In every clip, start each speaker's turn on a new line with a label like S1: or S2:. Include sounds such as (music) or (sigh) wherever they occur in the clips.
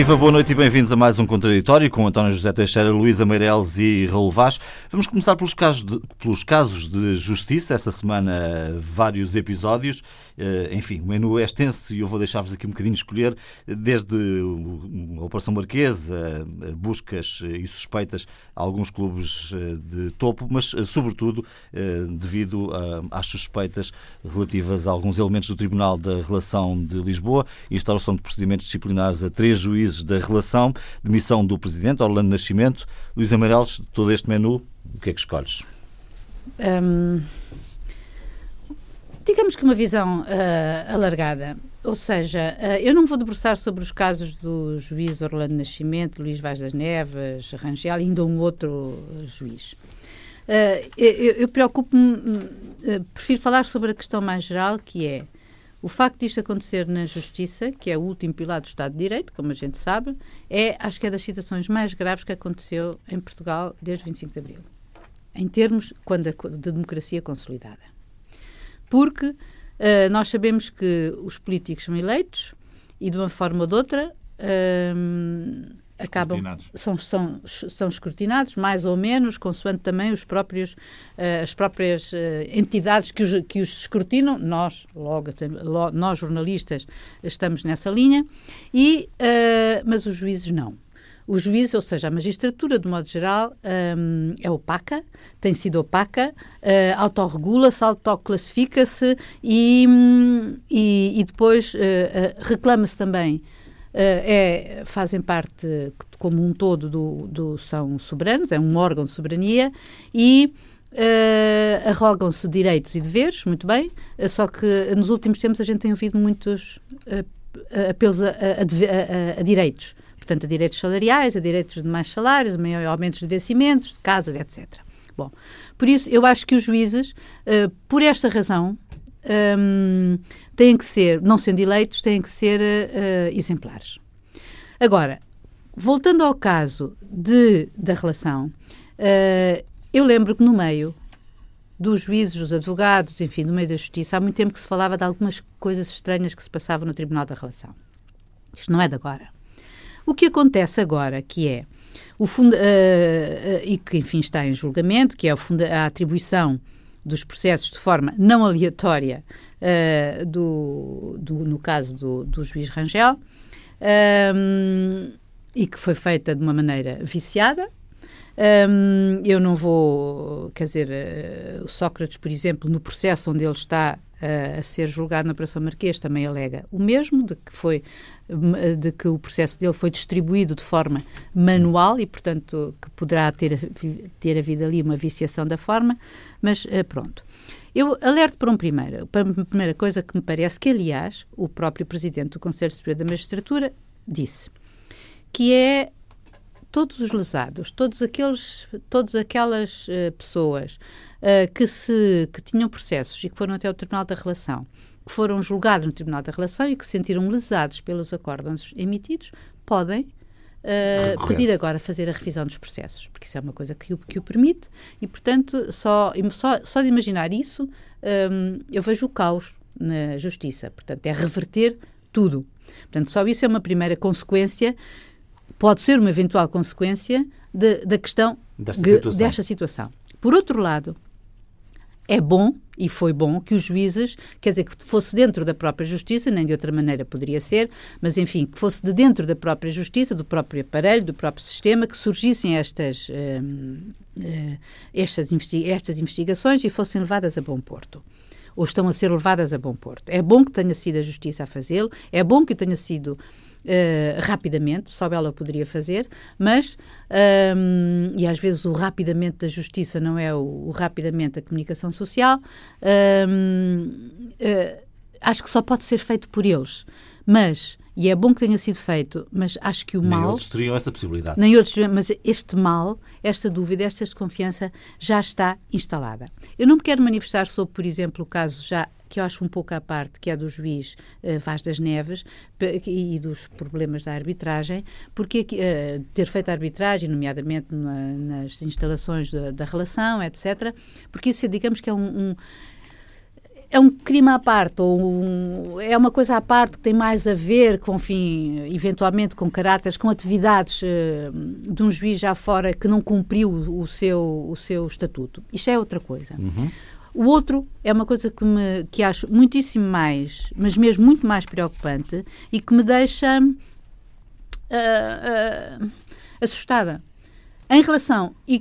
S1: Viva, boa noite e bem-vindos a mais um Contraditório com António José Teixeira, Luísa Meireles e Raul Vaz. Vamos começar pelos casos, de, pelos casos de justiça. Esta semana, vários episódios. Eh, enfim, o menu é extenso e eu vou deixar-vos aqui um bocadinho escolher, desde a Operação Marquesa, buscas e suspeitas a alguns clubes eh, de topo, mas eh, sobretudo devido às suspeitas relativas a alguns elementos do Tribunal da Relação de Lisboa, instalação de procedimentos disciplinares a três juízes da relação, demissão do Presidente, Orlando Nascimento. Luís Amarelos, todo este menu, o que é que escolhes?
S2: Um digamos que uma visão uh, alargada. Ou seja, uh, eu não vou debruçar sobre os casos do juiz Orlando Nascimento, Luís Vaz das Neves, Rangel ainda um outro juiz. Uh, eu, eu preocupo-me, prefiro falar sobre a questão mais geral, que é o facto disto acontecer na Justiça, que é o último pilar do Estado de Direito, como a gente sabe, é, acho que é das situações mais graves que aconteceu em Portugal desde o 25 de Abril, em termos quando de democracia consolidada. Porque uh, nós sabemos que os políticos são eleitos e de uma forma ou de outra uh, acabam são, são, são escrutinados mais ou menos consoante também os próprios uh, as próprias uh, entidades que os, que os escrutinam. Nós logo, nós jornalistas estamos nessa linha. E uh, mas os juízes não. O juiz, ou seja, a magistratura, de modo geral, um, é opaca, tem sido opaca, uh, autorregula-se, autoclassifica-se e, um, e, e, depois uh, uh, reclama-se também. Uh, é, fazem parte, como um todo, do, do, são soberanos, é um órgão de soberania e uh, arrogam-se direitos e deveres, muito bem, uh, só que nos últimos tempos a gente tem ouvido muitos apelos a, a, a, a direitos portanto, a direitos salariais, a direitos de mais salários, a aumentos de vencimentos, de casas, etc. Bom, por isso, eu acho que os juízes, uh, por esta razão, um, têm que ser, não sendo eleitos, têm que ser uh, exemplares. Agora, voltando ao caso de, da relação, uh, eu lembro que no meio dos juízes, dos advogados, enfim, no meio da justiça, há muito tempo que se falava de algumas coisas estranhas que se passavam no Tribunal da Relação. Isto não é de agora. O que acontece agora, que é o fundo, uh, uh, e que enfim está em julgamento, que é a atribuição dos processos de forma não aleatória uh, do, do, no caso do, do juiz Rangel um, e que foi feita de uma maneira viciada. Um, eu não vou, quer dizer, o Sócrates, por exemplo, no processo onde ele está a ser julgado na Operação Marquês também alega o mesmo, de que foi de que o processo dele foi distribuído de forma manual e, portanto, que poderá ter, ter havido ali uma viciação da forma, mas eh, pronto. Eu alerto para, um primeiro, para uma primeira coisa que me parece que, aliás, o próprio Presidente do Conselho Superior da Magistratura disse, que é todos os lesados, todos aqueles, todas aquelas uh, pessoas uh, que, se, que tinham processos e que foram até o Tribunal da Relação, que foram julgados no Tribunal da Relação e que se sentiram lesados pelos acórdãos emitidos, podem uh, pedir agora fazer a revisão dos processos, porque isso é uma coisa que o, que o permite e, portanto, só, só, só de imaginar isso, um, eu vejo o caos na justiça. Portanto, é reverter tudo. Portanto, só isso é uma primeira consequência, pode ser uma eventual consequência de, da questão
S1: desta situação.
S2: desta situação. Por outro lado, é bom, e foi bom, que os juízes, quer dizer, que fosse dentro da própria justiça, nem de outra maneira poderia ser, mas enfim, que fosse de dentro da própria justiça, do próprio aparelho, do próprio sistema, que surgissem estas, uh, uh, estas, estas investigações e fossem levadas a bom porto ou estão a ser levadas a bom porto. É bom que tenha sido a Justiça a fazê-lo, é bom que tenha sido Uh, rapidamente, só ela poderia fazer, mas, um, ehm, e às vezes o rapidamente da justiça não é o, o rapidamente da comunicação social, um, ehm, uh, eh, acho que só pode ser feito por eles. Mas, e é bom que tenha sido feito, mas acho que o
S1: nem
S2: mal.
S1: Nem outros teriam essa possibilidade.
S2: Nem outros, mas este mal, esta dúvida, esta desconfiança já está instalada. Eu não me quero manifestar sobre, por exemplo, o caso já que eu acho um pouco à parte, que é do juiz uh, Vaz das Neves e dos problemas da arbitragem, porque uh, ter feito a arbitragem, nomeadamente na, nas instalações da, da, relação, etc., porque isso, digamos que é um, um é um crime à parte, ou um, é uma coisa à parte que tem mais a ver com, enfim, eventualmente com caráteres, com atividades uh, de um juiz já fora que não cumpriu o seu, o seu estatuto. Isto é outra coisa. Uhum. O outro é uma coisa que, me, que acho muitíssimo mais, mas mesmo muito mais preocupante e que me deixa uh, uh, assustada. Em relação, e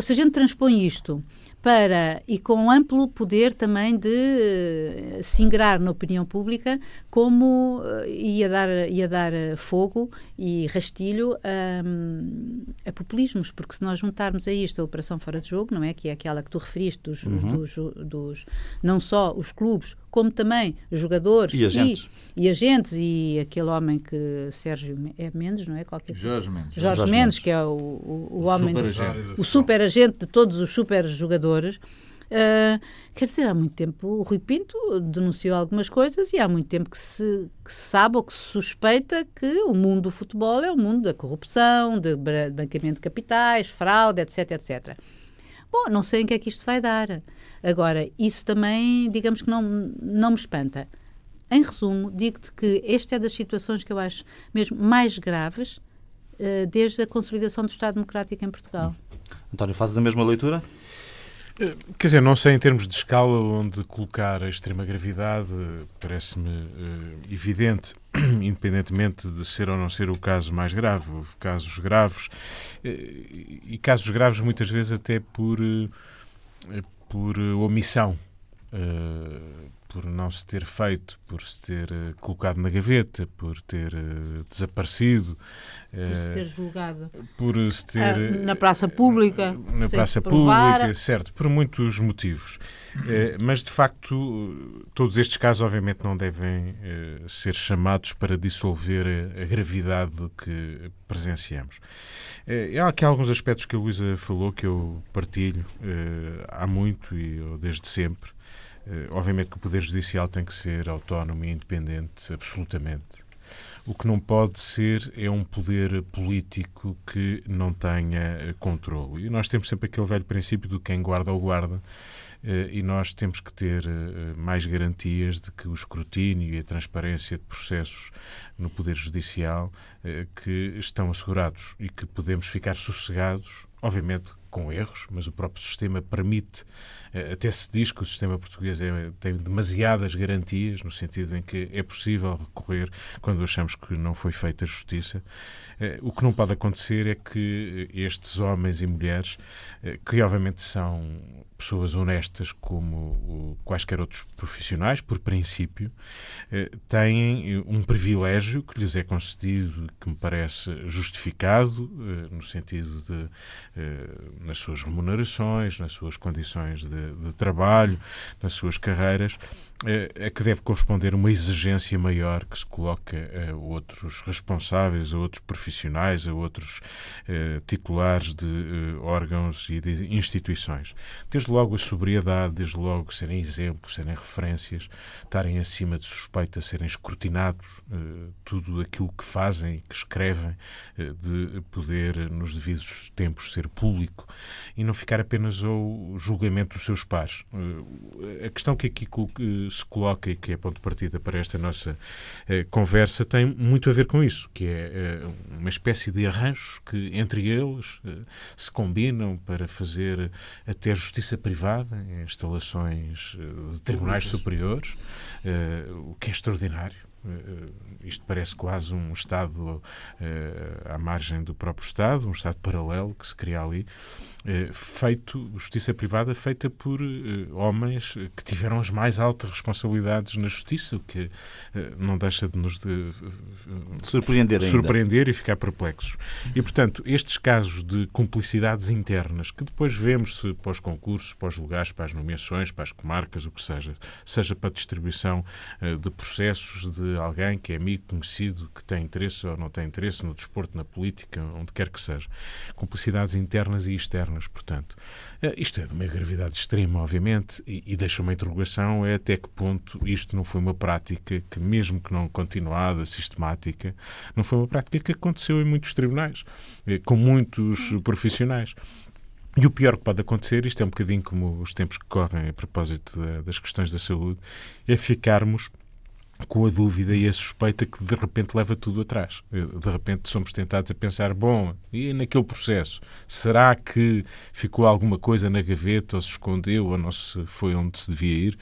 S2: se a gente transpõe isto para e com amplo poder também de uh, se ingrar na opinião pública como uh, ia dar ia dar uh, fogo e rastilho um, a populismos porque se nós juntarmos a isto a operação fora de jogo não é que é aquela que tu referiste dos, uhum. dos, dos não só os clubes como também jogadores
S1: e agentes.
S2: E, e, agentes e aquele homem que Sérgio é Mendes, não é?
S3: Qualquer Jorge Mendes.
S2: Jorge, Jorge Mendes, que é o, o, o, o homem super de, o super agente de todos os super jogadores. Uh, quer dizer, há muito tempo o Rui Pinto denunciou algumas coisas e há muito tempo que se, que se sabe ou que se suspeita que o mundo do futebol é o mundo da corrupção, de banqueamento de capitais, fraude, etc, etc. Bom, não sei em que é que isto vai dar. Agora, isso também, digamos que não, não me espanta. Em resumo, digo-te que esta é das situações que eu acho mesmo mais graves uh, desde a consolidação do Estado Democrático em Portugal.
S1: António, fazes a mesma leitura?
S3: Eh, quer dizer, não sei em termos de escala onde colocar a extrema gravidade, parece-me uh, evidente, (clears throat) independentemente de ser ou não ser o caso mais grave. Houve casos graves, uh, e casos graves muitas vezes até por, por omissão. Por não se ter feito, por se ter colocado na gaveta, por ter desaparecido,
S2: por se ter julgado.
S3: Por se ter. Ah,
S2: na praça pública.
S3: Na praça pública, certo, por muitos motivos. Eh, mas, de facto, todos estes casos, obviamente, não devem eh, ser chamados para dissolver a gravidade que presenciamos. Eh, há aqui alguns aspectos que a Luísa falou que eu partilho há muito e desde sempre. Obviamente que o Poder Judicial tem que ser autónomo e independente, absolutamente. O que não pode ser é um poder político que não tenha eh, controle. E nós temos sempre aquele velho princípio do quem guarda ou guarda, eh, e nós temos que ter eh, mais garantias de que o escrutínio e a transparência de processos no Poder Judicial que estão assegurados e que podemos ficar sossegados, obviamente com erros, mas o próprio sistema permite, eh, até se diz que o sistema português é, tem demasiadas garantias, no sentido em que é possível recorrer quando achamos que não foi feita justiça. Eh, o que não pode acontecer é que estes homens e mulheres, eh, que obviamente são pessoas honestas como quaisquer outros profissionais, por princípio, têm um privilégio que lhes é concedido, que me parece justificado, no sentido de nas suas remunerações, nas suas condições de, de trabalho, nas suas carreiras, é, que deve corresponder uma exigência maior que se coloca a outros responsáveis, a outros profissionais, a outros eh, titulares de eh, órgãos e de instituições. Desde logo a sobriedade, desde logo serem exemplos, serem referências, estarem acima de suspeita, serem escrutinados, eh, tudo aquilo que fazem, que escrevem, de poder nos devidos tempos ser público e não ficar apenas ao julgamento dos seus pares. A questão que aqui se coloca e que é ponto de partida para esta nossa eh, conversa tem muito a ver com isso, que é eh, uma espécie de arranjos que entre eles eh, se combinam para fazer até justiça privada em instalações eh, de tribunais superiores, eh, o que é extraordinário. Isto parece quase um Estado à margem do próprio Estado, um Estado paralelo que se cria ali. Eh, feito, justiça privada feita por eh, homens que tiveram as mais altas responsabilidades na justiça, o que eh, não deixa de nos de,
S1: surpreender,
S3: surpreender e ficar perplexos. E, portanto, estes casos de cumplicidades internas, que depois vemos se para os concursos, para os lugares, para as nomeações, para as comarcas, o que seja, seja para a distribuição de processos de alguém que é amigo, conhecido, que tem interesse ou não tem interesse no desporto, na política, onde quer que seja. Cumplicidades internas e externas portanto. Eh, isto é de uma gravidade extrema, obviamente, e, e deixa uma interrogação é até que ponto isto não foi uma prática que, mesmo que não continuada, sistemática, não foi uma prática que aconteceu em muitos tribunais, eh, com muitos profissionais. E o pior que pode acontecer, isto é um bocadinho como os tempos que correm a propósito das questões da saúde, é ficarmos com a dúvida e a suspeita que de repente leva tudo atrás. De repente somos tentados a pensar: bom, e naquele processo, será que ficou alguma coisa na gaveta ou se escondeu ou não se foi onde se devia ir?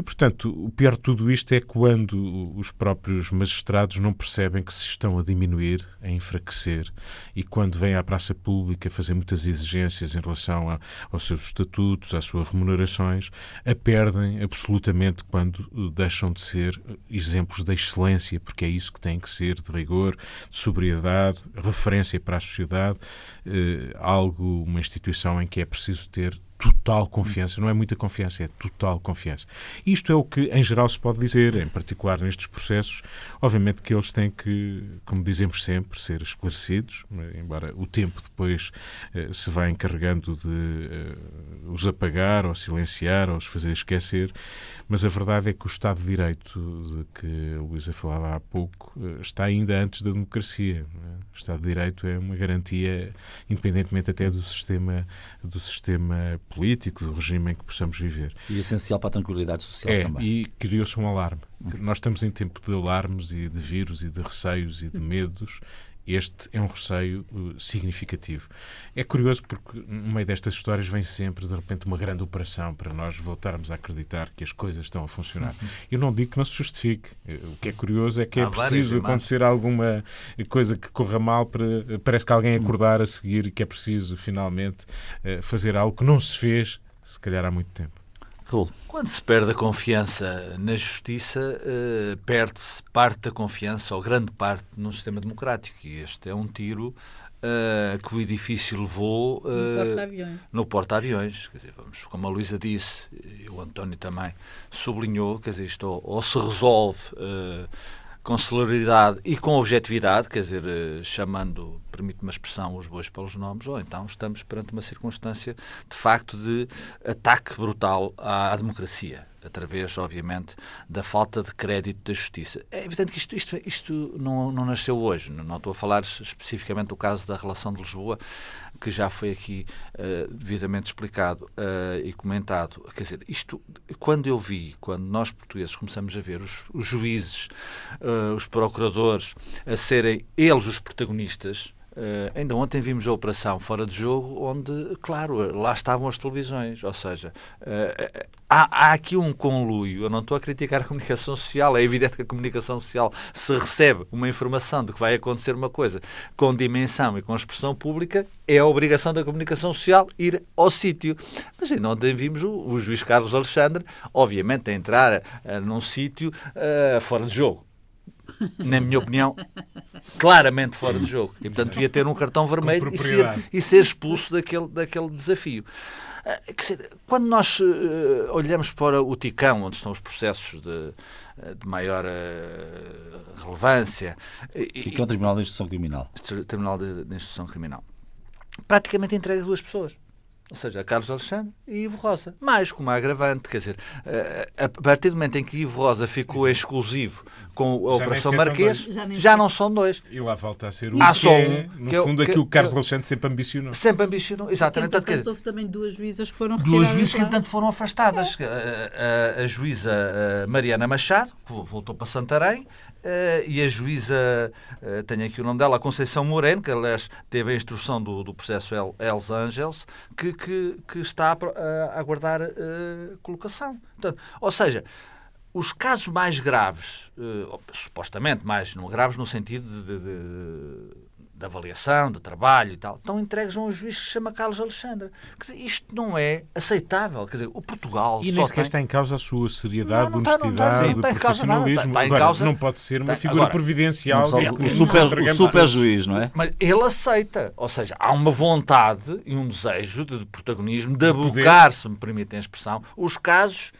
S3: E, portanto, o pior de tudo isto é quando os próprios magistrados não percebem que se estão a diminuir, a enfraquecer, e quando vêm à praça pública fazer muitas exigências em relação a, aos seus estatutos, às suas remunerações, a perdem absolutamente quando deixam de ser exemplos de excelência, porque é isso que tem que ser, de rigor, de sobriedade, referência para a sociedade, eh, algo, uma instituição em que é preciso ter total confiança, não é muita confiança, é total confiança. Isto é o que, em geral, se pode dizer, em particular nestes processos. Obviamente que eles têm que, como dizemos sempre, ser esclarecidos, embora o tempo depois eh, se vá encarregando de eh, os apagar ou silenciar ou os fazer esquecer, mas a verdade é que o Estado de Direito de que a Luísa falava há pouco eh, está ainda antes da democracia. É? O Estado de Direito é uma garantia, independentemente até do sistema, do sistema político, do regime em que possamos viver.
S1: E essencial para a tranquilidade social
S3: é,
S1: também.
S3: E criou-se um alarme. Nós estamos em tempo de alarmes e de vírus e de receios e de medos este é um receio uh, significativo. É curioso porque no meio destas histórias vem sempre, de repente, uma grande operação para nós voltarmos a acreditar que as coisas estão a funcionar. Uhum. Eu não digo que não se justifique. O que é curioso é que é Há é preciso acontecer alguma coisa que corra mal para parece que alguém acordar a seguir e que é preciso finalmente uh, fazer algo que não se fez, se calhar há muito tempo.
S4: Quando se perde a confiança na justiça, uh, perde-se parte da confiança, ou grande parte, num sistema democrático. E este é um tiro uh, que o edifício levou uh, no porta-aviões. Porta quer dizer, vamos, como a Luísa disse, e o António também sublinhou, quer dizer, isto ou, ou se resolve com celeridade e com objetividade, quer dizer, eh, chamando, permite-me a expressão, os bois pelos nomes, ou então estamos perante uma circunstância de facto de ataque brutal à, democracia através, obviamente, da falta de crédito da justiça. É evidente que isto, isto, isto não, não nasceu hoje. Não, não estou a falar especificamente do caso da relação de Lisboa, que já foi aqui uh, devidamente explicado uh, e comentado. Quer dizer, isto, quando eu vi, quando nós portugueses começamos a ver os, os juízes, uh, os procuradores, a serem eles os protagonistas, Uh, ainda ontem vimos a operação fora de jogo, onde, claro, lá estavam as televisões. Ou seja, uh, há, há, aqui um conluio. Eu não estou a criticar a comunicação social. É evidente que a comunicação social, se recebe uma informação de que vai acontecer uma coisa com dimensão e com expressão pública, é a obrigação da comunicação social ir ao sítio. Mas ainda ontem vimos o, o juiz Carlos Alexandre, obviamente, a entrar uh, num sítio fora de jogo na minha opinião, claramente fora de jogo. E, portanto, devia ter um cartão vermelho e ser, e ser expulso daquele, daquele desafio. Ah, quer dizer, quando nós uh, olhamos para o TICão, onde estão os processos de, de maior uh, relevância...
S1: Que é o Tribunal de Instrução Criminal.
S4: Tribunal de, de Instrução Criminal. Praticamente entrega duas pessoas ou seja, Carlos Alexandre e Ivo Rosa. Mais como agravante, quer dizer, eh, a partir do momento em que Ivo Rosa ficou Exato. exclusivo com a já Operação Marquês, já, já, não são dois.
S3: E lá volta a ser um Há só um, no que fundo, que, aquilo que Carlos Alexandre sempre ambicionou.
S4: Sempre ambicionou, exatamente.
S2: Portanto, houve também duas juízas que foram
S4: Duas juízas que, entanto, foram afastadas. É. A, a, a, juíza Mariana Machado, que voltou para Santarém, Uh, e a juíza, uh, tenho aqui o nome dela, a Conceição Moreno, que aliás teve a instrução do, do processo El, Els Angeles, que, que, que está a, aguardar uh, colocação. Portanto, ou seja, os casos mais graves, supostamente mais graves no sentido de, de, de de avaliação, de trabalho e tal, estão entregues a um juiz que se chama Carlos Alexandre. Quer dizer, isto não é aceitável. Quer dizer, o Portugal.
S3: E nem sequer tem... está em causa a sua seriedade, não, não honestidade, está, não está, profissionalismo. Está, está Agora, causa... não pode ser uma figura Agora, providencial.
S1: o, o, super, o super juiz, não é?
S4: Mas ele aceita. Ou seja, há uma vontade e um desejo de protagonismo de abocar, se me permitem a expressão, os casos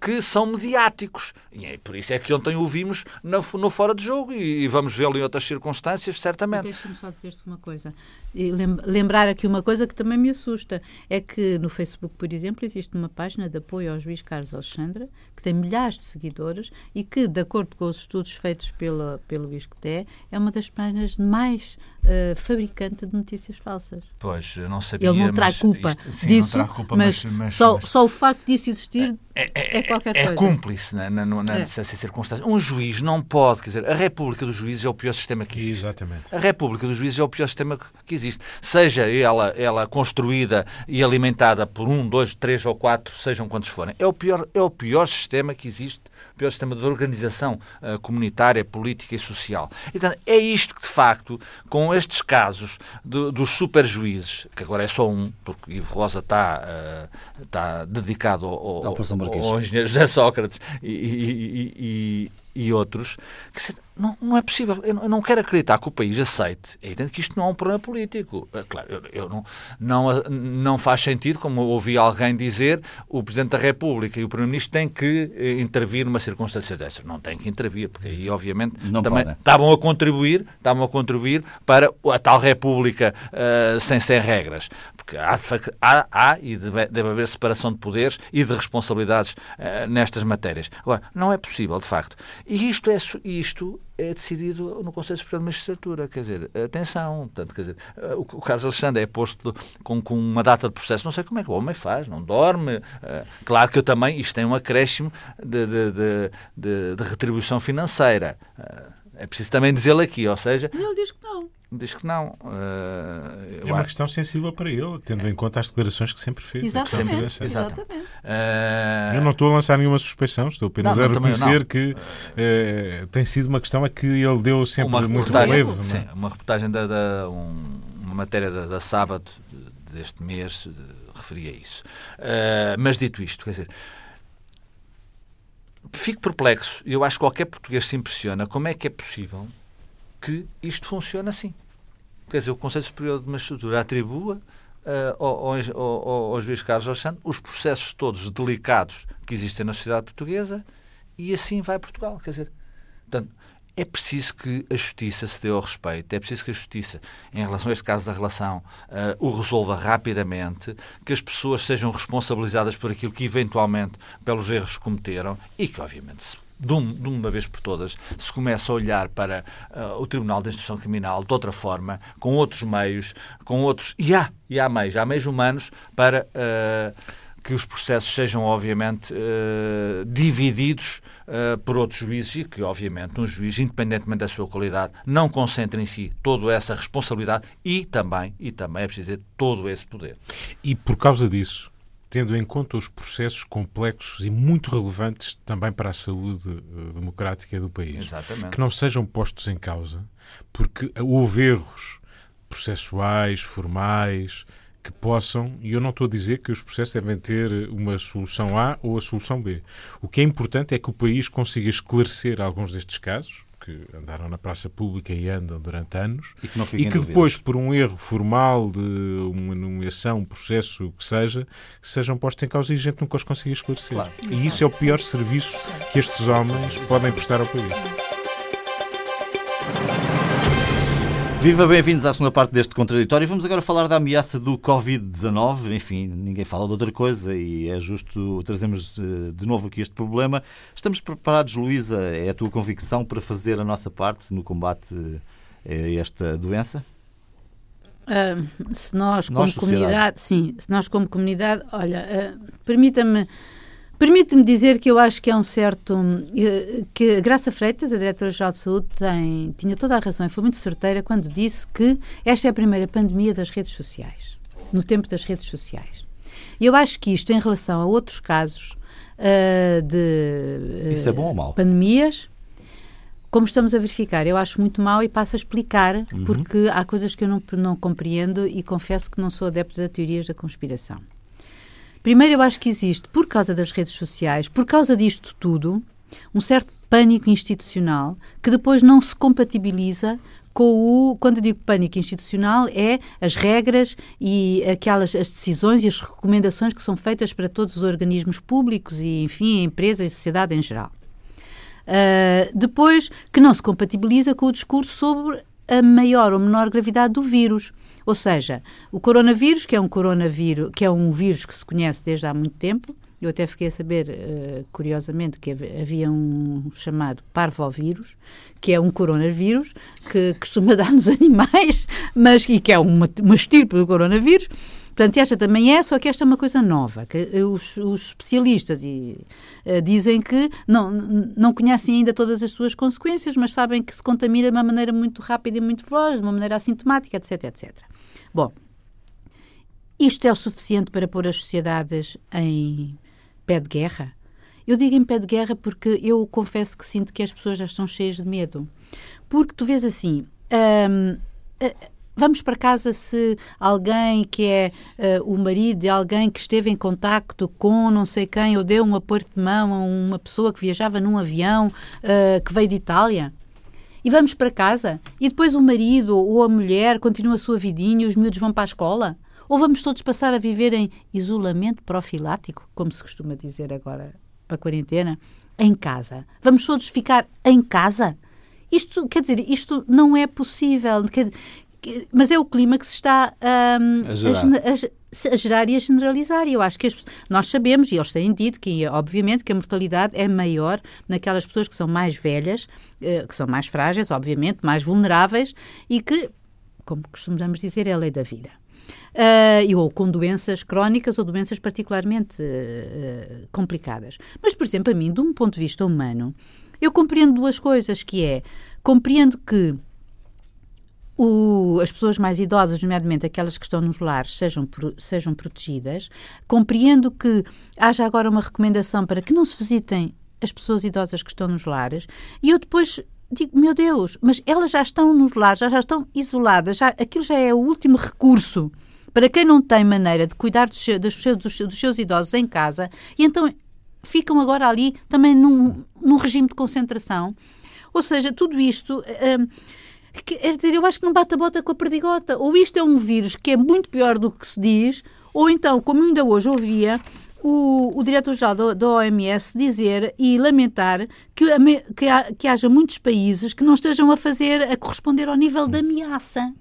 S4: que são mediáticos. E é por isso é que ontem o vimos no, no fora de jogo e, vamos vê-lo em outras circunstâncias, certamente.
S2: Deixa-me só dizer-te uma coisa. Lembrar aqui uma coisa que também me assusta: é que no Facebook, por exemplo, existe uma página de apoio ao juiz Carlos Alexandre, que tem milhares de seguidores e que, de acordo com os estudos feitos pelo, pelo ISCTE, é uma das páginas mais uh, fabricante de notícias falsas.
S4: Pois, eu não sabia.
S2: Ele não traz culpa isto, sim, disso, culpa, mas, mas, mas, só, mas, só o facto disso existir é, é, é qualquer
S4: é
S2: coisa.
S4: É cúmplice na, na, na, nessa circunstância. Um juiz não pode, quer dizer, a República dos Juízes é o pior sistema que existe.
S3: Exatamente.
S4: A República dos Juízes é o pior sistema que existe. Seja ela, ela construída e alimentada por um, dois, três ou quatro, sejam quantos forem. É o pior, é o pior sistema que existe o pior sistema de organização uh, comunitária, política e social. E, portanto, é isto que, de facto, com estes casos do, dos superjuízes, que agora é só um, porque Ivo Rosa está, uh, está dedicado ao, ao, ao, engenheiro José Sócrates e, e, e, e outros, que não, não é possível. Eu não quero acreditar que o país aceite. É evidente que isto não é um problema político. É, claro, eu, eu não, não, não faz sentido, como ouvi alguém dizer, o Presidente da República e o Primeiro-Ministro têm que eh, intervir numa circunstância dessas. Não têm que intervir, porque aí, obviamente, não também podem. estavam a contribuir, estavam a contribuir para a tal República uh, sem, sem regras. Porque há, há, há e deve, deve, haver separação de poderes e de responsabilidades uh, nestas matérias. Agora, não é possível, de facto. E isto é isto é decidido no Conselho Superior de Magistratura. Quer dizer, atenção, portanto, quer dizer, o, Carlos Alexandre é posto com, com uma data de processo, não sei como é que o homem faz, não dorme. Eh, claro que eu também, isto tem um acréscimo de, de, de, de, de retribuição financeira. Eh, é preciso também dizê-lo aqui, ou seja...
S2: Ele diz que não
S4: diz que não. Uh,
S3: é uma acho... questão sensível para ele, tendo em conta as declarações que sempre fez.
S2: Exatamente. Exatamente. Uh...
S3: Eu não estou a lançar nenhuma suspeição, estou apenas não, a reconhecer que uh, tem sido uma questão a que ele deu sempre uma muito relevo. É?
S4: Sim, uma reportagem da, da um, uma matéria da, da sábado deste mês referia isso. mas dito isto, quer dizer fico perplexo. Eu acho que qualquer português se impressiona como é que é possível que isto funcione assim. Quer dizer, o Conselho Superior de Magistratura atribua uh, ao, ao, ao, juiz Carlos Alexandre os processos todos delicados que existem na sociedade portuguesa e assim vai Portugal. Quer dizer, portanto, é preciso que a justiça se dê ao respeito, é preciso que a justiça, em relação a este caso da relação, uh, o resolva rapidamente, que as pessoas sejam responsabilizadas por aquilo que eventualmente pelos erros cometeram e que, obviamente, se de, um, uma vez por todas, se começa a olhar para uh, o Tribunal de Instrução Criminal de outra forma, com outros meios, com outros. E há, e há meios, há meios humanos para uh, que os processos sejam, obviamente, uh, divididos por outros juízes e que, obviamente, um juiz, independentemente da sua qualidade, não concentre em si toda essa responsabilidade e também, e também é preciso dizer, todo esse poder.
S3: E por causa disso, tendo em conta os processos complexos e muito relevantes também para a saúde uh, democrática do país.
S4: Exatamente.
S3: Que não sejam postos em causa, porque houve erros processuais, formais, que possam, e eu não estou a dizer que os processos devem ter uma solução A ou a solução B. O que é importante é que o país consiga esclarecer alguns destes casos, que andaram na praça pública e andam durante anos
S1: e que, não
S3: e que depois, por um erro formal de uma nomeação, um processo que seja, sejam postos em causa e a gente nunca os consiga esclarecer. Claro. E isso é o pior serviço que estes homens podem prestar ao país.
S1: Viva, bem-vindos à segunda parte deste contraditório. Vamos agora falar da ameaça do Covid-19. Enfim, ninguém fala de outra coisa e é justo trazermos de, de novo aqui este problema. Estamos preparados, Luísa, é a tua convicção para fazer a nossa parte no combate a esta doença?
S2: Uh, se nós, nós como sociedade. comunidade, sim, se nós como comunidade, olha, uh, permita-me Permite-me dizer que eu acho que é um certo. Eh, que Graça Freitas, a Diretora-Geral de Saúde, tem, tinha toda a razão e foi muito certeira quando disse que esta é a primeira pandemia das redes sociais, no tempo das redes sociais. E eu acho que isto, em relação a outros casos uh, de
S1: uh, Isso é bom ou mal?
S2: pandemias, como estamos a verificar, eu acho muito mal e passo a explicar, uhum. porque há coisas que eu não, não compreendo e confesso que não sou adepto de teorias da conspiração. Primeiro, eu acho que existe, por causa das redes sociais, por causa disto tudo, um certo pânico institucional que depois não se compatibiliza com o, quando digo pânico institucional, é as regras e aquelas as decisões e as recomendações que são feitas para todos os organismos públicos e, enfim, empresas e sociedade em geral. Uh, depois, que não se compatibiliza com o discurso sobre a maior ou menor gravidade do vírus. Ou seja, o coronavírus, que é um coronavírus, que é um vírus que se conhece desde há muito tempo, eu até fiquei a saber, uh, curiosamente, que havia um chamado parvovírus, que é um coronavírus que (laughs) costuma dar nos animais, mas e que é uma, uma estirpe do coronavírus. Portanto, esta também é, só que esta é uma coisa nova, que eh, os, os especialistas e, uh, dizem que não, não conhecem ainda todas as suas consequências, mas sabem que se contamina de uma maneira muito rápida e muito veloz, de uma maneira assintomática, etc, etc. Bom, isto é o suficiente para pôr as sociedades em pé de guerra? Eu digo em pé de guerra porque eu confesso que sinto que as pessoas já estão cheias de medo. Porque tu vês assim. Hum, vamos para casa se alguém que é uh, o marido de alguém que esteve em contacto com não sei quem ou deu um aperto de mão a uma pessoa que viajava num avião uh, que veio de Itália. E vamos para casa e depois o marido ou a mulher continua a sua vidinha e os miúdos vão para a escola. Ou vamos todos passar a viver em isolamento profilático, como se costuma dizer agora para a quarentena, em casa? Vamos todos ficar em casa? Isto, quer dizer, isto não é possível. Quer, mas é o clima que se está um, a, gerar. A, a, gerar e a generalizar. E eu acho que as, nós sabemos, e eles têm dito, que obviamente que a mortalidade é maior naquelas pessoas que são mais velhas, uh, que são mais frágeis, obviamente, mais vulneráveis e que, como costumamos dizer, é a lei da vida uh, ou com doenças crónicas ou doenças particularmente uh, complicadas. Mas, por exemplo, a mim, de um ponto de vista humano, eu compreendo duas coisas, que é, compreendo que o, as pessoas mais idosas, nomeadamente aquelas que estão nos lares, sejam, sejam protegidas. Compreendo que haja agora uma recomendação para que não se visitem as pessoas idosas que estão nos lares. E eu depois digo, meu Deus, mas elas já estão nos lares, já, já estão isoladas, já, aquilo já é o último recurso para quem não tem maneira de cuidar dos, dos, seus, dos, seus idosos em casa, e então ficam agora ali também num, num regime de concentração. Ou seja, tudo isto. Hum, quer dizer, eu acho que não bate a bota com a perdigota. Ou isto é um vírus que é muito pior do que se diz, ou então, como ainda hoje ouvia, o, o diretor-geral da OMS dizer e lamentar que, que, que haja muitos países que não estejam a fazer, a corresponder ao nível de ameaça.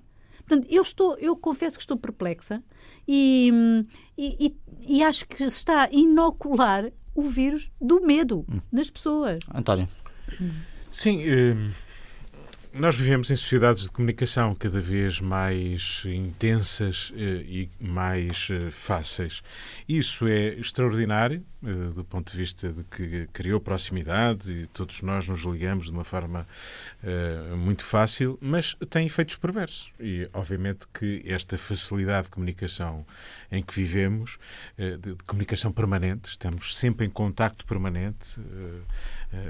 S2: Portanto, eu estou, eu confesso que estou perplexa e, e, e, e acho que se está a inocular o vírus do medo hum. nas pessoas.
S1: António.
S3: Sim, eh, nós vivemos em sociedades de comunicação cada vez mais intensas eh, e mais eh, fáceis. Isso é extraordinário eh, do ponto de vista de que criou proximidade e todos nós nos ligamos de uma forma muito fácil, mas tem efeitos perversos. E, obviamente, que esta facilidade de comunicação em que vivemos, de comunicação permanente, estamos sempre em contacto permanente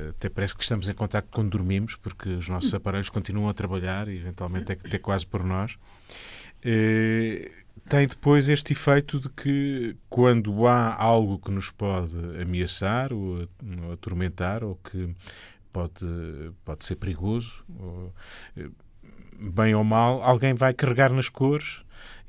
S3: até parece que estamos em contato quando dormimos, porque os nossos aparelhos continuam a trabalhar e eventualmente é até quase por nós. Eh, tem depois este efeito de que quando há algo que nos pode ameaçar ou atormentar ou que pode, pode ser perigoso, ou, eh, bem ou mal, alguém vai carregar nas cores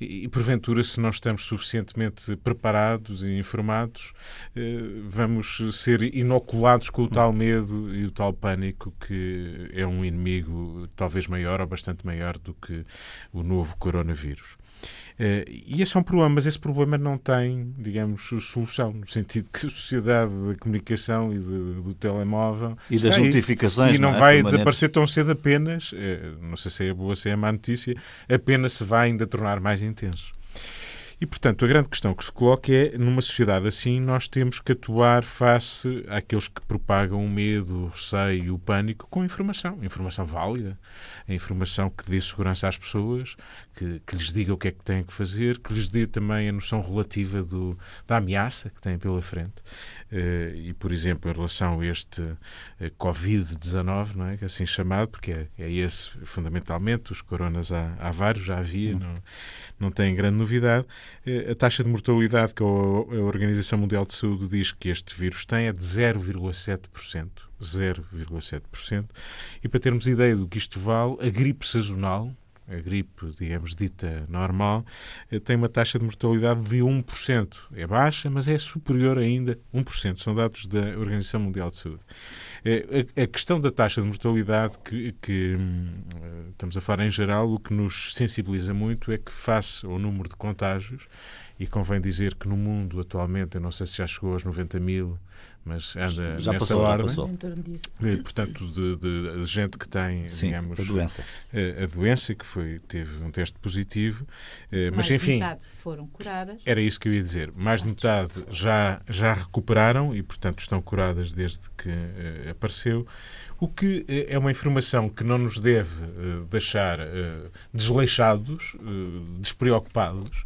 S3: e, porventura, se não estamos suficientemente preparados e informados, eh, vamos ser inoculados com o tal medo e o tal pânico que é um inimigo talvez maior ou bastante maior do que o novo coronavírus. Uh, e esse é um problema, mas esse problema não tem, digamos, solução, no sentido que a sociedade da comunicação e de, do telemóvel.
S1: E das notificações.
S3: E não, não é? vai desaparecer tão cedo apenas, uh, não sei se é boa ou se é má notícia, apenas se vai ainda tornar mais intenso. E, portanto, a grande questão que se coloca é, numa sociedade assim, nós temos que atuar face àqueles que propagam o medo, o receio, o pânico com informação, informação válida, a informação que dê segurança às pessoas, que, que lhes diga o que é que têm que fazer, que lhes dê também a noção relativa do, da ameaça que têm pela frente. Uh, e, por exemplo, em relação a este uh, Covid-19, não é? é assim chamado, porque é, é, esse fundamentalmente, os coronas há, há vários, já havia, uhum. não, não tem grande novidade. Uh, a taxa de mortalidade que a, a Organização Mundial de Saúde diz que este vírus tem é de 0,7%. 0,7%. E para termos ideia do que isto vale, a gripe sazonal, a gripe, digamos, dita normal, eh, tem uma taxa de mortalidade de 1%. É baixa, mas é superior ainda, 1%. São dados da Organização Mundial de Saúde. Eh, a questão da taxa de mortalidade, que, que hum, estamos a falar em geral, o que nos sensibiliza muito é que, face ao número de contágios, e convém dizer que no mundo atualmente, eu não sei se já chegou aos 90 mil, mas anda já nessa passou, ordem. Já passou. Portanto, de, de, de, gente que tem,
S1: Sim,
S3: digamos,
S1: a doença.
S3: A, a, doença, que foi, teve um teste positivo.
S2: Eh,
S3: mas, enfim.
S2: metade foram curadas.
S3: Era isso que eu ia dizer. Mais de metade já, já recuperaram e, portanto, estão curadas desde que uh, apareceu. O que uh, é uma informação que não nos deve uh, deixar desleixados, despreocupados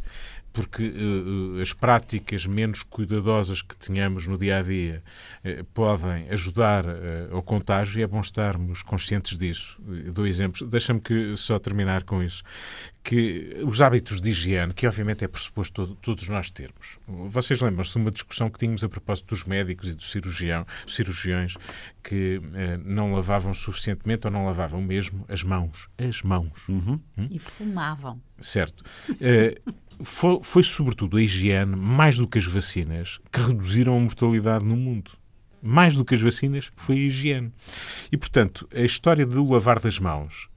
S3: porque uh, as práticas menos cuidadosas que tenhamos no dia a dia uh, podem ajudar uh, ao contágio e é bom estarmos conscientes disso. Dou exemplos. Deixa-me que só terminar com isso. Que os hábitos de higiene, que obviamente é pressuposto todo, todos nós termos. Vocês lembram-se de uma discussão que tínhamos a propósito dos médicos e dos cirurgião, cirurgiões que não lavavam suficientemente ou não lavavam mesmo as mãos. As mãos.
S2: Uhum. Hum? E fumavam.
S3: Certo foi, foi, sobretudo a higiene, mais do que as vacinas, que reduziram a mortalidade no mundo. Mais do que as vacinas, foi a higiene. E, portanto, a história do lavar das mãos,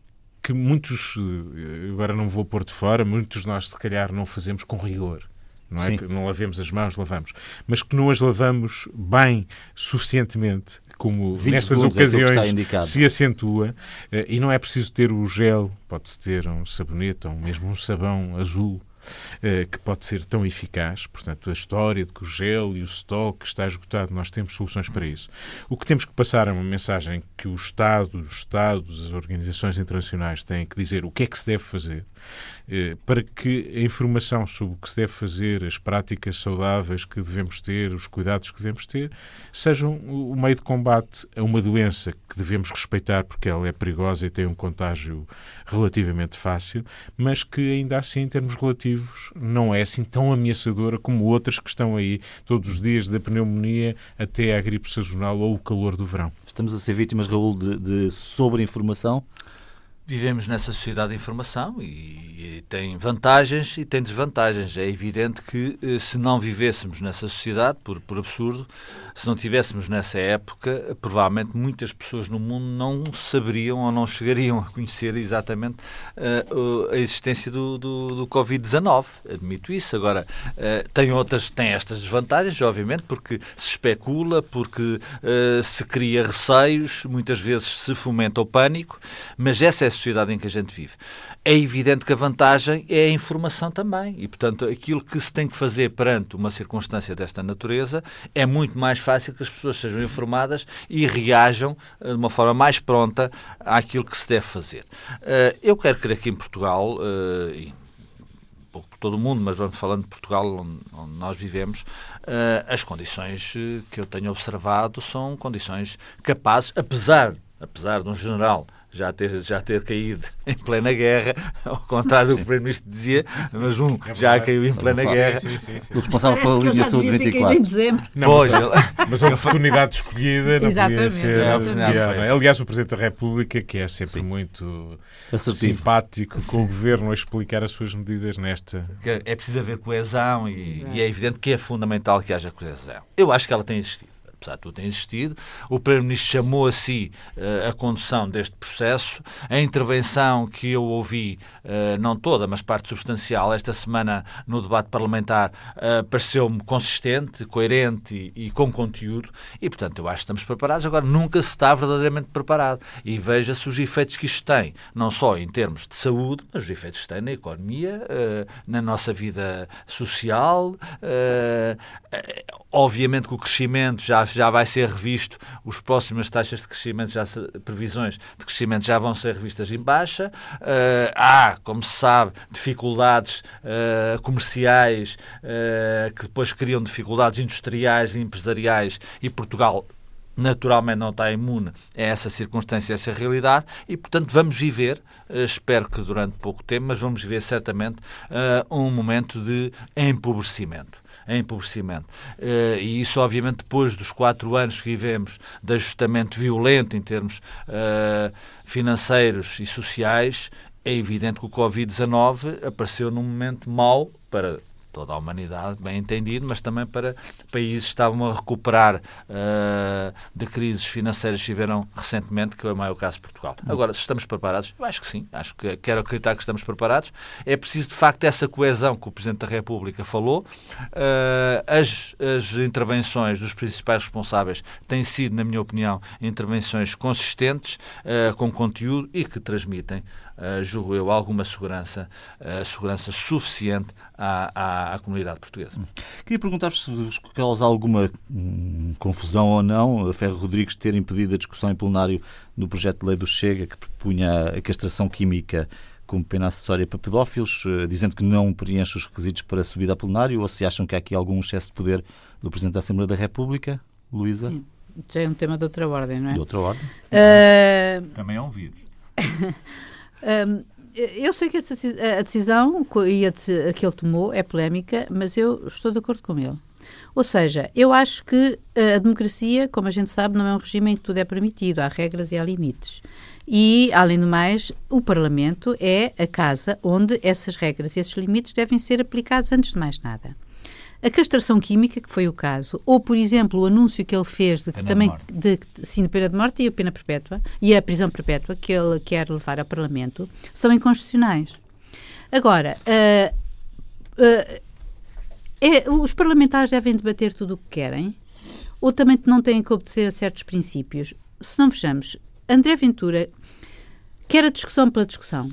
S3: que muitos, eh, agora não vou pôr de fora, muitos de nós, se calhar, não fazemos com rigor. Não, é? não lavemos as mãos, lavamos. Mas que não as lavamos bem, suficientemente, como nestas é ocasiões é se acentua, eh, e não é preciso ter o gel, pode-se ter um sabonete ou mesmo um sabão azul que pode ser tão eficaz. Portanto, a história de que o gel e o estoque está esgotado, nós temos soluções para isso. O que temos que passar é uma mensagem que o Estado, os Estados, as organizações internacionais têm que dizer o que é que se deve fazer eh, para que a informação sobre o que se deve fazer, as práticas saudáveis que devemos ter, os cuidados que devemos ter, sejam o meio de combate a uma doença que devemos respeitar porque ela é perigosa e tem um contágio relativamente fácil, mas que ainda assim, em termos relativos, não é assim tão ameaçadora como outras que estão aí todos os dias, da pneumonia até à gripe sazonal ou o calor do verão.
S1: Estamos a ser vítimas, Raul, de, de sobreinformação?
S4: Vivemos nessa sociedade de informação e, e, tem vantagens e tem desvantagens. É evidente que eh, se não vivêssemos nessa sociedade, por, por absurdo, se não tivéssemos nessa época, provavelmente muitas pessoas no mundo não saberiam ou não chegariam a conhecer exatamente uh, a existência do, do, do Covid-19. Admito isso. Agora, uh, tem outras, tem estas desvantagens, obviamente, porque se especula, porque uh, se cria receios, muitas vezes se fomenta o pânico, mas essa é sociedade em que a gente vive. É evidente que a vantagem é a informação também. E, portanto, aquilo que se tem que fazer perante uma circunstância desta natureza é muito mais fácil que as pessoas sejam informadas e reajam eh, de uma forma mais pronta àquilo que se deve fazer. Eh, eu quero crer que em Portugal, eh, e pouco por todo o mundo, mas vamos falando de Portugal, onde, nós vivemos, as condições que eu tenho observado são condições capazes, apesar, apesar de um general já ter, já ter caído em plena guerra, ao contrário do que o Primeiro-Ministro dizia, mas um é já caiu em plena guerra. Sim, sim,
S1: sim, o responsável pela linha saúde 24.
S3: Não, pois, mas, (laughs) mas a oportunidade escolhida não Exatamente. podia ser é, Aliás, o Presidente da República, que é sempre muito Assertivo. simpático com o Governo a explicar as suas medidas nesta...
S4: É preciso haver coesão e, e é evidente que é fundamental que haja coesão. Eu acho que ela tem existido apesar de tudo ter existido. O Primeiro-Ministro chamou a si uh, a condução deste processo. A intervenção que eu ouvi, uh, não toda, mas parte substancial, esta semana no debate parlamentar, uh, pareceu-me consistente, coerente e, e, com conteúdo. E, portanto, eu acho que estamos preparados. Agora, nunca se está verdadeiramente preparado. E veja-se os efeitos que isto tem, não só em termos de saúde, mas os efeitos que tem na economia, na nossa vida social. Obviamente que o crescimento já já vai ser revisto, os próximas taxas de crescimento, já previsões de crescimento já vão ser revistas em baixa. Uh, há, como se sabe, dificuldades uh, comerciais uh, que depois criam dificuldades industriais e empresariais e Portugal naturalmente não está imune a essa circunstância, a essa realidade e, portanto, vamos viver, espero que durante pouco tempo, mas vamos viver certamente um momento de empobrecimento em empobrecimento. Uh, e isso, obviamente, depois dos quatro anos que vivemos de ajustamento violento em termos uh, financeiros e sociais, é evidente que o Covid-19 apareceu num momento mau para toda a humanidade, bem entendido, mas também para países que estavam a recuperar uh, de crises financeiras que tiveram recentemente, que é o caso de Portugal. Agora, se estamos preparados, eu acho que sim, acho que quero acreditar que estamos preparados. É preciso, de facto, essa coesão que o Presidente da República falou. Uh, as, as intervenções dos principais responsáveis têm sido, na minha opinião, intervenções consistentes, uh, com conteúdo e que transmitem uh, julgo eu, alguma segurança, uh, segurança suficiente à, à, à, comunidade portuguesa.
S1: Queria perguntar-vos se vos causa alguma hum, confusão ou não a Ferro Rodrigues ter impedido a discussão em plenário do projeto de lei do Chega que propunha a castração química como pena acessória para pedófilos, eh, dizendo que não preenche os requisitos para subir a plenário, ou se acham que há aqui algum excesso de poder do Presidente da Assembleia da República? Luísa?
S2: Sim, já é um tema de outra ordem, não é?
S1: De outra ordem.
S4: Uh... Também é um vírus. (laughs)
S2: Um, eu sei que a decisão que ele tomou é polémica, mas eu estou de acordo com ele. Ou seja, eu acho que a democracia, como a gente sabe, não é um regime em que tudo é permitido, há regras e há limites. E, além do mais, o Parlamento é a casa onde essas regras e esses limites devem ser aplicados antes de mais nada. A castração química, que foi o caso, ou, por exemplo, o anúncio que ele fez de que
S4: pena
S2: também
S4: de,
S2: de, sim, a pena de morte e a pena perpétua e a prisão perpétua que ele quer levar ao Parlamento são inconstitucionais. Agora, uh, uh, é, os parlamentares devem debater tudo o que querem ou também não têm que obedecer a certos princípios. Se não vejamos, André Ventura quer a discussão pela discussão.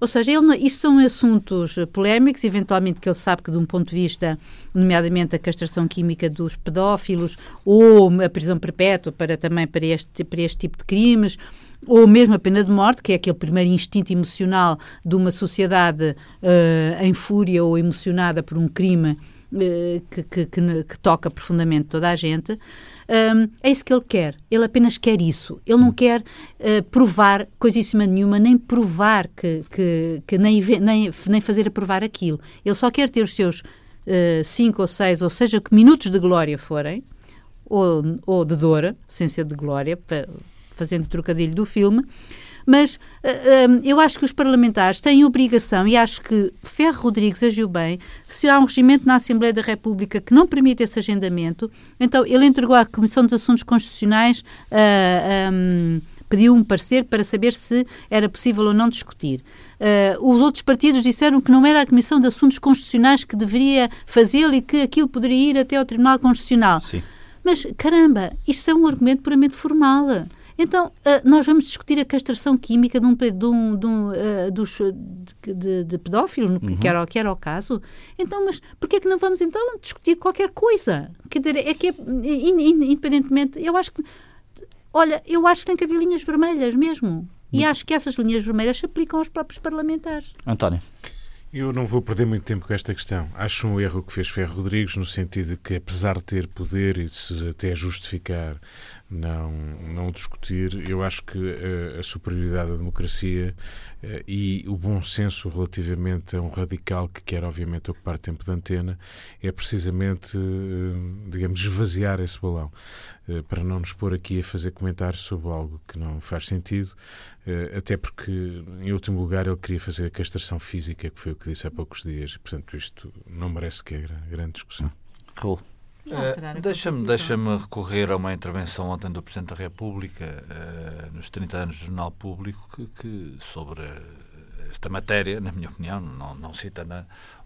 S2: Ou seja, ele, isto são assuntos polémicos, eventualmente que ele sabe que de um ponto de vista, nomeadamente a castração química dos pedófilos, ou a prisão perpétua para também para este, para este tipo de crimes, ou mesmo a pena de morte, que é aquele primeiro instinto emocional de uma sociedade uh, em fúria ou emocionada por um crime uh, que, que, que, que toca profundamente toda a gente. Um, é isso que ele quer. Ele apenas quer isso. Ele não quer uh, provar coisíssima nenhuma, nem provar que, que, que nem, nem, nem fazer a provar aquilo. Ele só quer ter os seus uh, cinco ou seis, ou seja, que minutos de glória forem, ou, ou de dor, sem ser de glória, fazendo trocadilho do filme, mas uh, eu acho que os parlamentares têm obrigação, e acho que Ferro Rodrigues agiu bem, se há um regimento na Assembleia da República que não permite esse agendamento, então ele entregou à Comissão dos Assuntos Constitucionais. Uh, um, pediu um parecer para saber se era possível ou não discutir. Uh, os outros partidos disseram que não era a Comissão de Assuntos Constitucionais que deveria fazê-lo e que aquilo poderia ir até ao Tribunal Constitucional.
S1: Sim.
S2: Mas, caramba, isto é um argumento puramente formal. Então, uh, nós vamos discutir a castração química de um, de um, de um uh, dos, de, de, de pedófilos, uhum. que, era, que era o caso. Então, mas porquê é que não vamos então discutir qualquer coisa? Quer dizer, é que é, in, in, independentemente, eu acho que, olha, eu acho que tem que haver linhas vermelhas mesmo. E acho que essas linhas vermelhas se aplicam aos próprios parlamentares.
S1: António.
S3: Eu não vou perder muito tempo com esta questão. Acho um erro que fez Ferro Rodrigues, no sentido de que, apesar de ter poder e de se até justificar não, não discutir, eu acho que a, a superioridade da democracia uh, e o bom senso relativamente a um radical que quer, obviamente, ocupar tempo de antena é precisamente, uh, digamos, esvaziar esse balão. Para não nos pôr aqui a fazer comentários sobre algo que não faz sentido, até porque, em último lugar, ele queria fazer a castração física, que foi o que disse há poucos dias. Portanto, isto não merece que é grande discussão.
S1: Raul.
S4: Uh, Deixa-me deixa recorrer a uma intervenção ontem do Presidente da República, uh, nos 30 anos do Jornal Público, que, que, sobre esta matéria, na minha opinião, não, não cita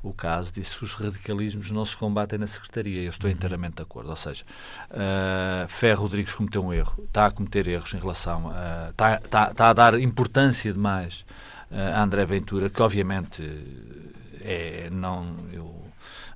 S4: o caso, disse que os radicalismos não se combatem na Secretaria. Eu estou uhum. inteiramente de acordo. Ou seja, uh, Ferro Rodrigues cometeu um erro, está a cometer erros em relação a. está, está, está a dar importância demais a André Ventura, que obviamente é. Não, eu,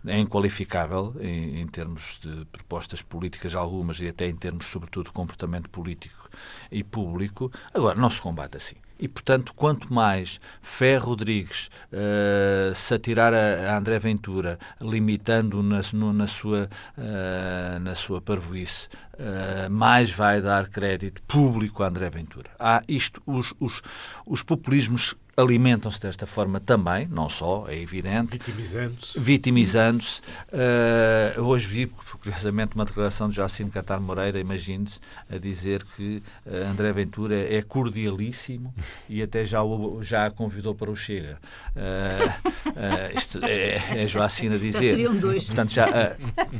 S4: é inqualificável em, em, termos de propostas políticas algumas e até em termos, sobretudo, de comportamento político e público. Agora, não se combate assim. E, portanto, quanto mais Ferro Rodrigues uh, se atirar a, André Ventura, limitando na, no, na, sua, uh, na sua parvoíce, uh, mais vai dar crédito público a André Ventura. Há isto, os, os, os populismos alimentam-se desta forma também, não só, é evidente.
S3: Vitimizando-se.
S4: Vitimizando-se. Uh, hoje vi, curiosamente, uma declaração de Joacim Catar Moreira, imagine-se, a dizer que uh, André Ventura é cordialíssimo e até já, o, já a convidou para o Chega. Uh, isto é, é Joacim a dizer. Já
S2: seriam dois.
S4: Portanto, já,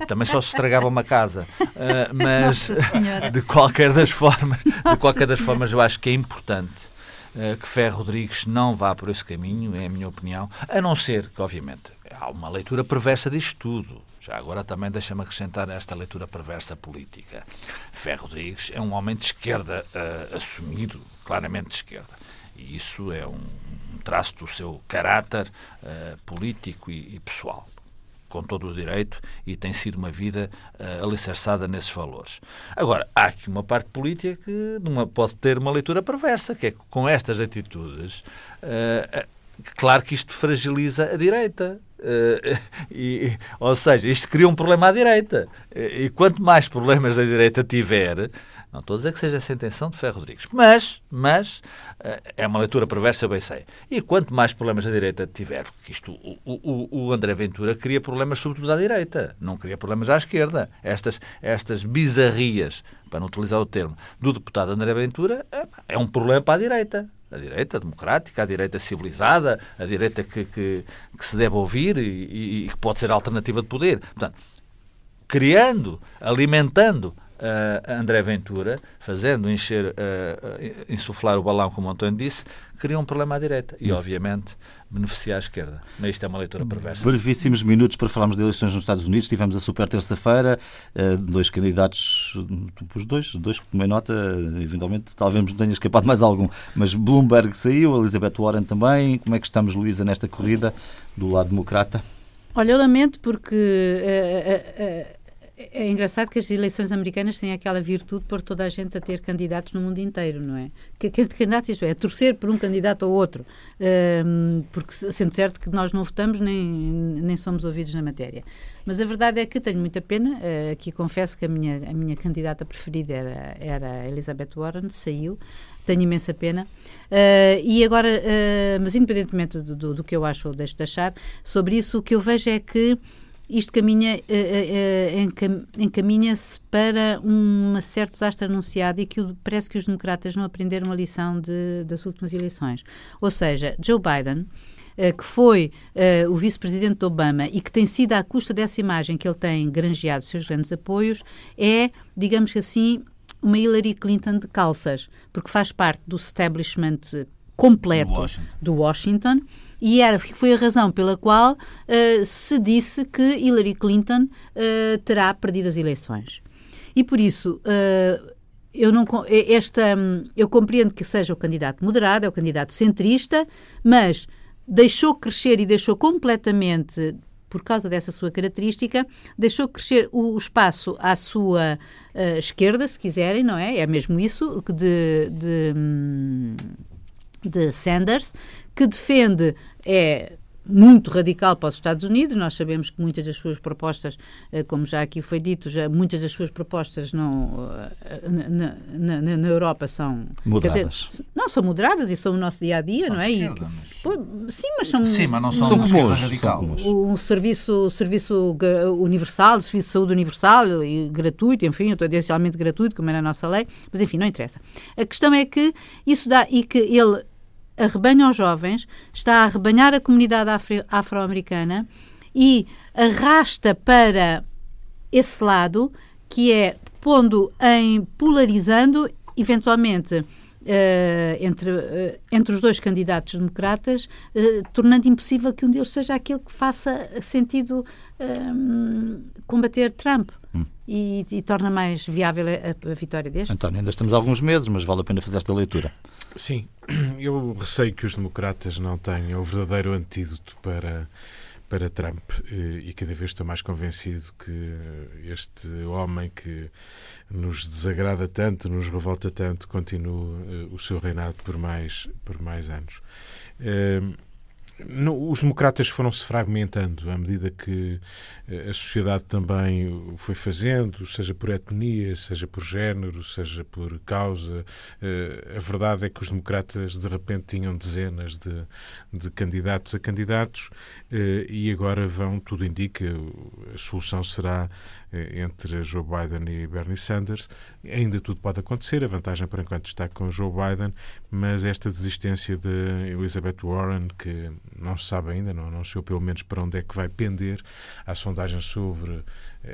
S4: também só se estragava uma casa. mas, (laughs) de qualquer das formas, de qualquer das formas, eu acho que é importante que Ferro Rodrigues não vá por esse caminho, é a minha opinião, a não ser que, obviamente, há uma leitura perversa disto tudo. Já agora também deixa-me acrescentar esta leitura perversa política. Ferro Rodrigues é um homem de esquerda uh, assumido, claramente de esquerda. E isso é um, traço do seu caráter uh, político e, e pessoal com todo o direito e tem sido uma vida uh, alicerçada nesses valores. Agora, há aqui uma parte política que numa, pode ter uma leitura perversa, que é que com estas atitudes, uh, claro que isto fragiliza a direita. Uh, (laughs) e, ou seja, isto cria um problema à direita. E quanto mais problemas a direita tiver, não estou a dizer que seja essa a intenção de Ferro Rodrigues, mas, mas eh, é uma leitura perversa, eu bem sei. E quanto mais problemas a direita tiver, que isto, o, o, o André Ventura cria problemas sobretudo à direita, não cria problemas à esquerda. Estas, estas bizarrias, para não utilizar o termo, do deputado André Ventura é, é um problema para a direita a direita democrática, a direita civilizada, a direita que, que, que se deve ouvir e, e, que pode ser alternativa de poder. Portanto, criando, alimentando uh, André Ventura, fazendo encher, uh, insuflar o balão, como o António disse, cria um problema à direita e, obviamente, beneficia a esquerda. Mas isto é uma leitura perversa.
S1: Brevíssimos minutos para falarmos de eleições nos Estados Unidos. Tivemos a super terça-feira, dois candidatos, os dois, dois que tomei nota, eventualmente, talvez me tenha escapado mais algum, mas Bloomberg saiu, Elizabeth Warren também. Como é que estamos, Luísa, nesta corrida do lado democrata?
S2: Olha, eu lamento porque uh, uh, uh, é engraçado que as eleições americanas têm aquela virtude por toda a gente a ter candidatos no mundo inteiro, não é? Que, que candidatos isto é, torcer por um candidato ou outro, um, porque sendo certo que nós não votamos nem, nem somos ouvidos na matéria. Mas a verdade é que tenho muita pena, uh, aqui confesso que a minha, a minha candidata preferida era, era Elizabeth Warren, saiu, tenho imensa pena. Uh, e agora, uh, mas independentemente do, do, do, que eu acho ou deixo de achar, sobre isso o que eu vejo é que isto caminha, uh, encaminha-se para um certo desastre anunciado e que parece que os democratas não aprenderam a lição de, das últimas eleições. Ou seja, Joe Biden, que foi o vice-presidente de Obama e que tem sido à custa dessa imagem que ele tem granjeado seus grandes apoios, é, digamos assim, uma Hillary Clinton de calças, porque faz parte do establishment completo Washington. do Washington e era, foi a razão pela qual uh, se disse que Hillary Clinton uh, terá perdido as eleições. E por isso, uh, eu, não, esta, eu compreendo que seja o candidato moderado, é o candidato centrista, mas deixou crescer e deixou completamente por causa dessa sua característica, deixou crescer o espaço à sua uh, esquerda, se quiserem, não é? É mesmo isso, de, de, hum, de Sanders, que defende é muito radical para os Estados Unidos. Nós sabemos que muitas das suas propostas, eh, como já aqui foi dito, já muitas das suas propostas não, eh, na, na, na Europa são
S1: moderadas.
S2: Dizer, não são moderadas e são o nosso dia a dia, não é?
S4: Esquerda, mas...
S2: Pô, sim, mas são,
S4: sim, mas não são,
S1: são comuns,
S4: radical.
S2: Um serviço, serviço universal, serviço de saúde universal e gratuito, enfim, tendencialmente gratuito, como é na nossa lei, mas enfim, não interessa. A questão é que isso dá e que ele arrebanha aos jovens, está a arrebanhar a comunidade afro-americana e arrasta para esse lado, que é pondo em polarizando, eventualmente. Uh, entre, uh, entre os dois candidatos democratas, uh, tornando impossível que um deles seja aquele que faça sentido combater Trump. Hum. E, e, torna mais viável a, a, vitória deste.
S1: António, ainda estamos há alguns meses, mas vale a pena fazer esta leitura.
S3: Sim, (clears throat) eu receio que os democratas não tenham o verdadeiro antídoto para, para Trump eh, e cada vez estou mais convencido que este homem que nos desagrada tanto, nos revolta tanto, continue eh, o seu reinado por mais, por mais anos. Eh, os democratas foram-se fragmentando à medida que a sociedade também foi fazendo, seja por etnia, seja por género, seja por causa. A verdade é que os democratas de repente tinham dezenas de, de candidatos a candidatos e agora vão, tudo indica, a solução será eh, entre Joe Biden e Bernie Sanders. Ainda tudo pode acontecer, a vantagem por enquanto está com Joe Biden, mas esta desistência de Elizabeth Warren, que não se sabe ainda, não anunciou pelo menos para onde é que vai pender, a sondagem sobre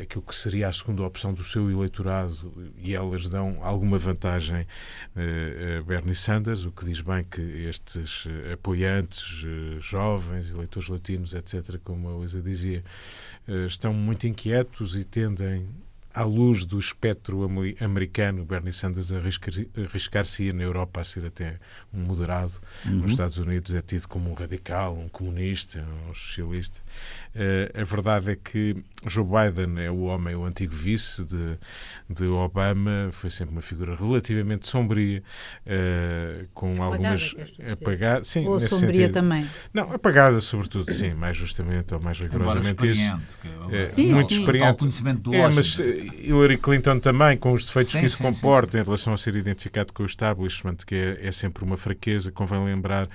S3: aquilo que seria a segunda opção do seu eleitorado e elas dão alguma vantagem eh, a Bernie Sanders, o que diz bem que estes eh, apoiantes eh, jovens, eleitores latinos, etc., como a Luísa dizia, estão muito inquietos e tendem à luz do espectro americano, Bernie Sanders arriscar-se na Europa a ser até um moderado. Uhum. Nos Estados Unidos é tido como um radical, um comunista, um socialista. Uh, a verdade é que Joe Biden é o homem, o antigo vice de, de Obama, foi sempre uma figura relativamente sombria, uh, com apagada, algumas.
S2: Apagada, sim, ou sombria sentido. também.
S3: Não, apagada, sobretudo, sim, mais justamente ou mais rigorosamente isso.
S1: É, sim, muito sim. experiente.
S3: conhecimento do é, mas Hillary Clinton também, com os defeitos sim, que isso sim, comporta sim, em relação a ser identificado com o establishment, que é, é sempre uma fraqueza, convém lembrar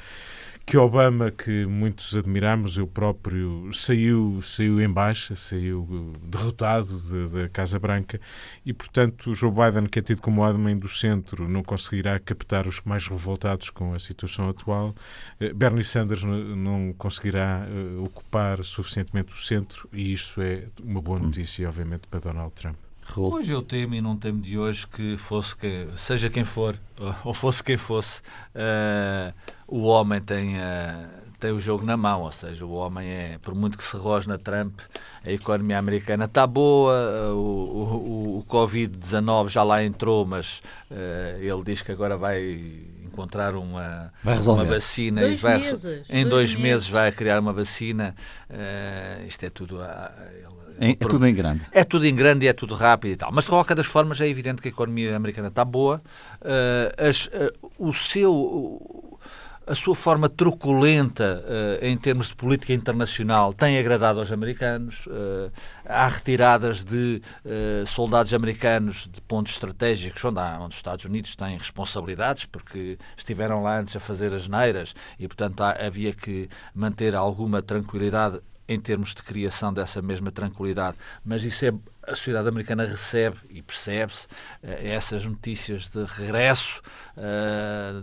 S3: que Obama, que muitos admiramos, eu próprio, saiu, saiu em baixa, saiu derrotado da Casa Branca e, portanto, Joe Biden, que é tido como homem do centro, não conseguirá captar os mais revoltados com a situação atual. Eh, Bernie Sanders não conseguirá uh, ocupar suficientemente o centro e isso é uma boa notícia, obviamente, para Donald Trump.
S4: Hoje eu temo e não temo de hoje que fosse que, seja quem for, (laughs) ou fosse quem fosse, uh, o homem tem, uh, tem o jogo na mão, ou seja, o homem é, por muito que se rosna Trump, a economia americana está boa, uh, o, o, o Covid-19 já lá entrou, mas ele diz que agora vai encontrar uma, uma vacina
S2: dois
S4: e vai,
S2: meses,
S4: em
S2: dois,
S4: dois meses. vai criar uma vacina. isto é tudo.
S1: É, é tudo em grande.
S4: É tudo em grande e é tudo rápido e tal. Mas de qualquer das formas é evidente que a economia americana está boa. Uh, as, uh, o seu a sua forma truculenta uh, em termos de política internacional tem agradado aos americanos. Uh, há retiradas de uh, soldados americanos de pontos estratégicos onde, há, onde os Estados Unidos têm responsabilidades, porque estiveram lá antes a fazer as neiras e, portanto, há, havia que manter alguma tranquilidade em termos de criação dessa mesma tranquilidade, mas isso é a sociedade americana recebe e percebe-se essas notícias de regresso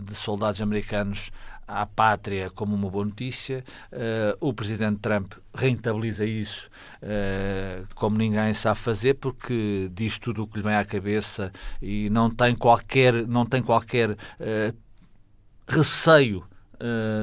S4: de soldados americanos à pátria como uma boa notícia. Uh, o presidente Trump rentabiliza isso como ninguém sabe fazer, porque diz tudo o que lhe vem à cabeça e não tem qualquer, não tem qualquer receio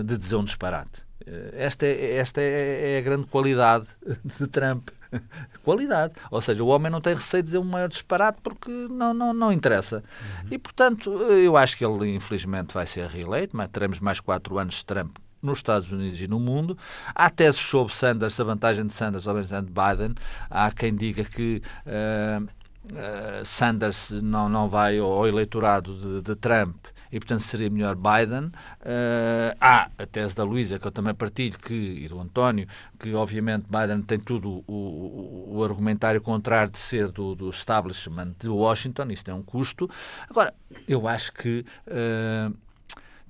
S4: de dizer um disparate. Esta é, esta é, é a grande qualidade (laughs) de Trump. (laughs) qualidade. Ou seja, o homem não tem receio de dizer um maior disparate porque não, não, não interessa. Uhum. E, portanto, eu acho que ele, infelizmente, vai ser reeleito, mas teremos mais quatro anos de Trump nos Estados Unidos e no mundo. Há teses sobre Sanders, a vantagem de Sanders sobre Biden. Há quem diga que uh, uh, Sanders não, não vai ao eleitorado de, de Trump e, portanto, seria melhor Biden. Uh, há a tese da Luísa, que eu também partilho, que, e do António, que obviamente Biden tem tudo o, o, o argumentário contrário de ser do, do, establishment de Washington, isso tem um custo. Agora, eu acho que uh,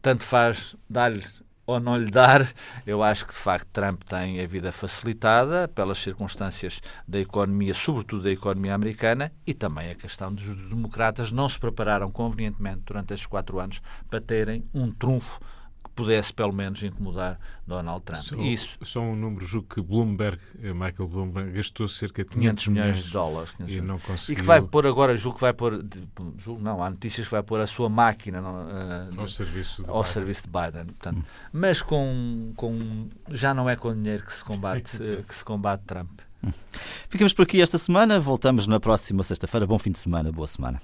S4: tanto faz dar-lhe ou não lhe dar, eu acho que de facto Trump tem a vida facilitada pelas circunstâncias da economia, sobretudo da economia americana, e também a questão dos democratas não se prepararam convenientemente durante estes quatro anos para terem um trunfo pudesse pelo menos incomodar Donald Trump. Só, Isso.
S3: só um número, julgo que Bloomberg, eh, Michael Bloomberg, gastou cerca de 500, 500 milhões, de dólares. E, não conseguiu...
S4: e que vai pôr agora, julgo que vai pôr, julgo, não, há notícias que vai pôr a sua máquina não,
S3: uh, ao, serviço de,
S4: ao Biden. serviço de Biden. Portanto, hum. Mas com, com, já não é com dinheiro que se combate, que se combate Trump.
S1: Hum. Ficamos por aqui esta semana, voltamos na próxima sexta-feira. Bom fim de semana, boa semana.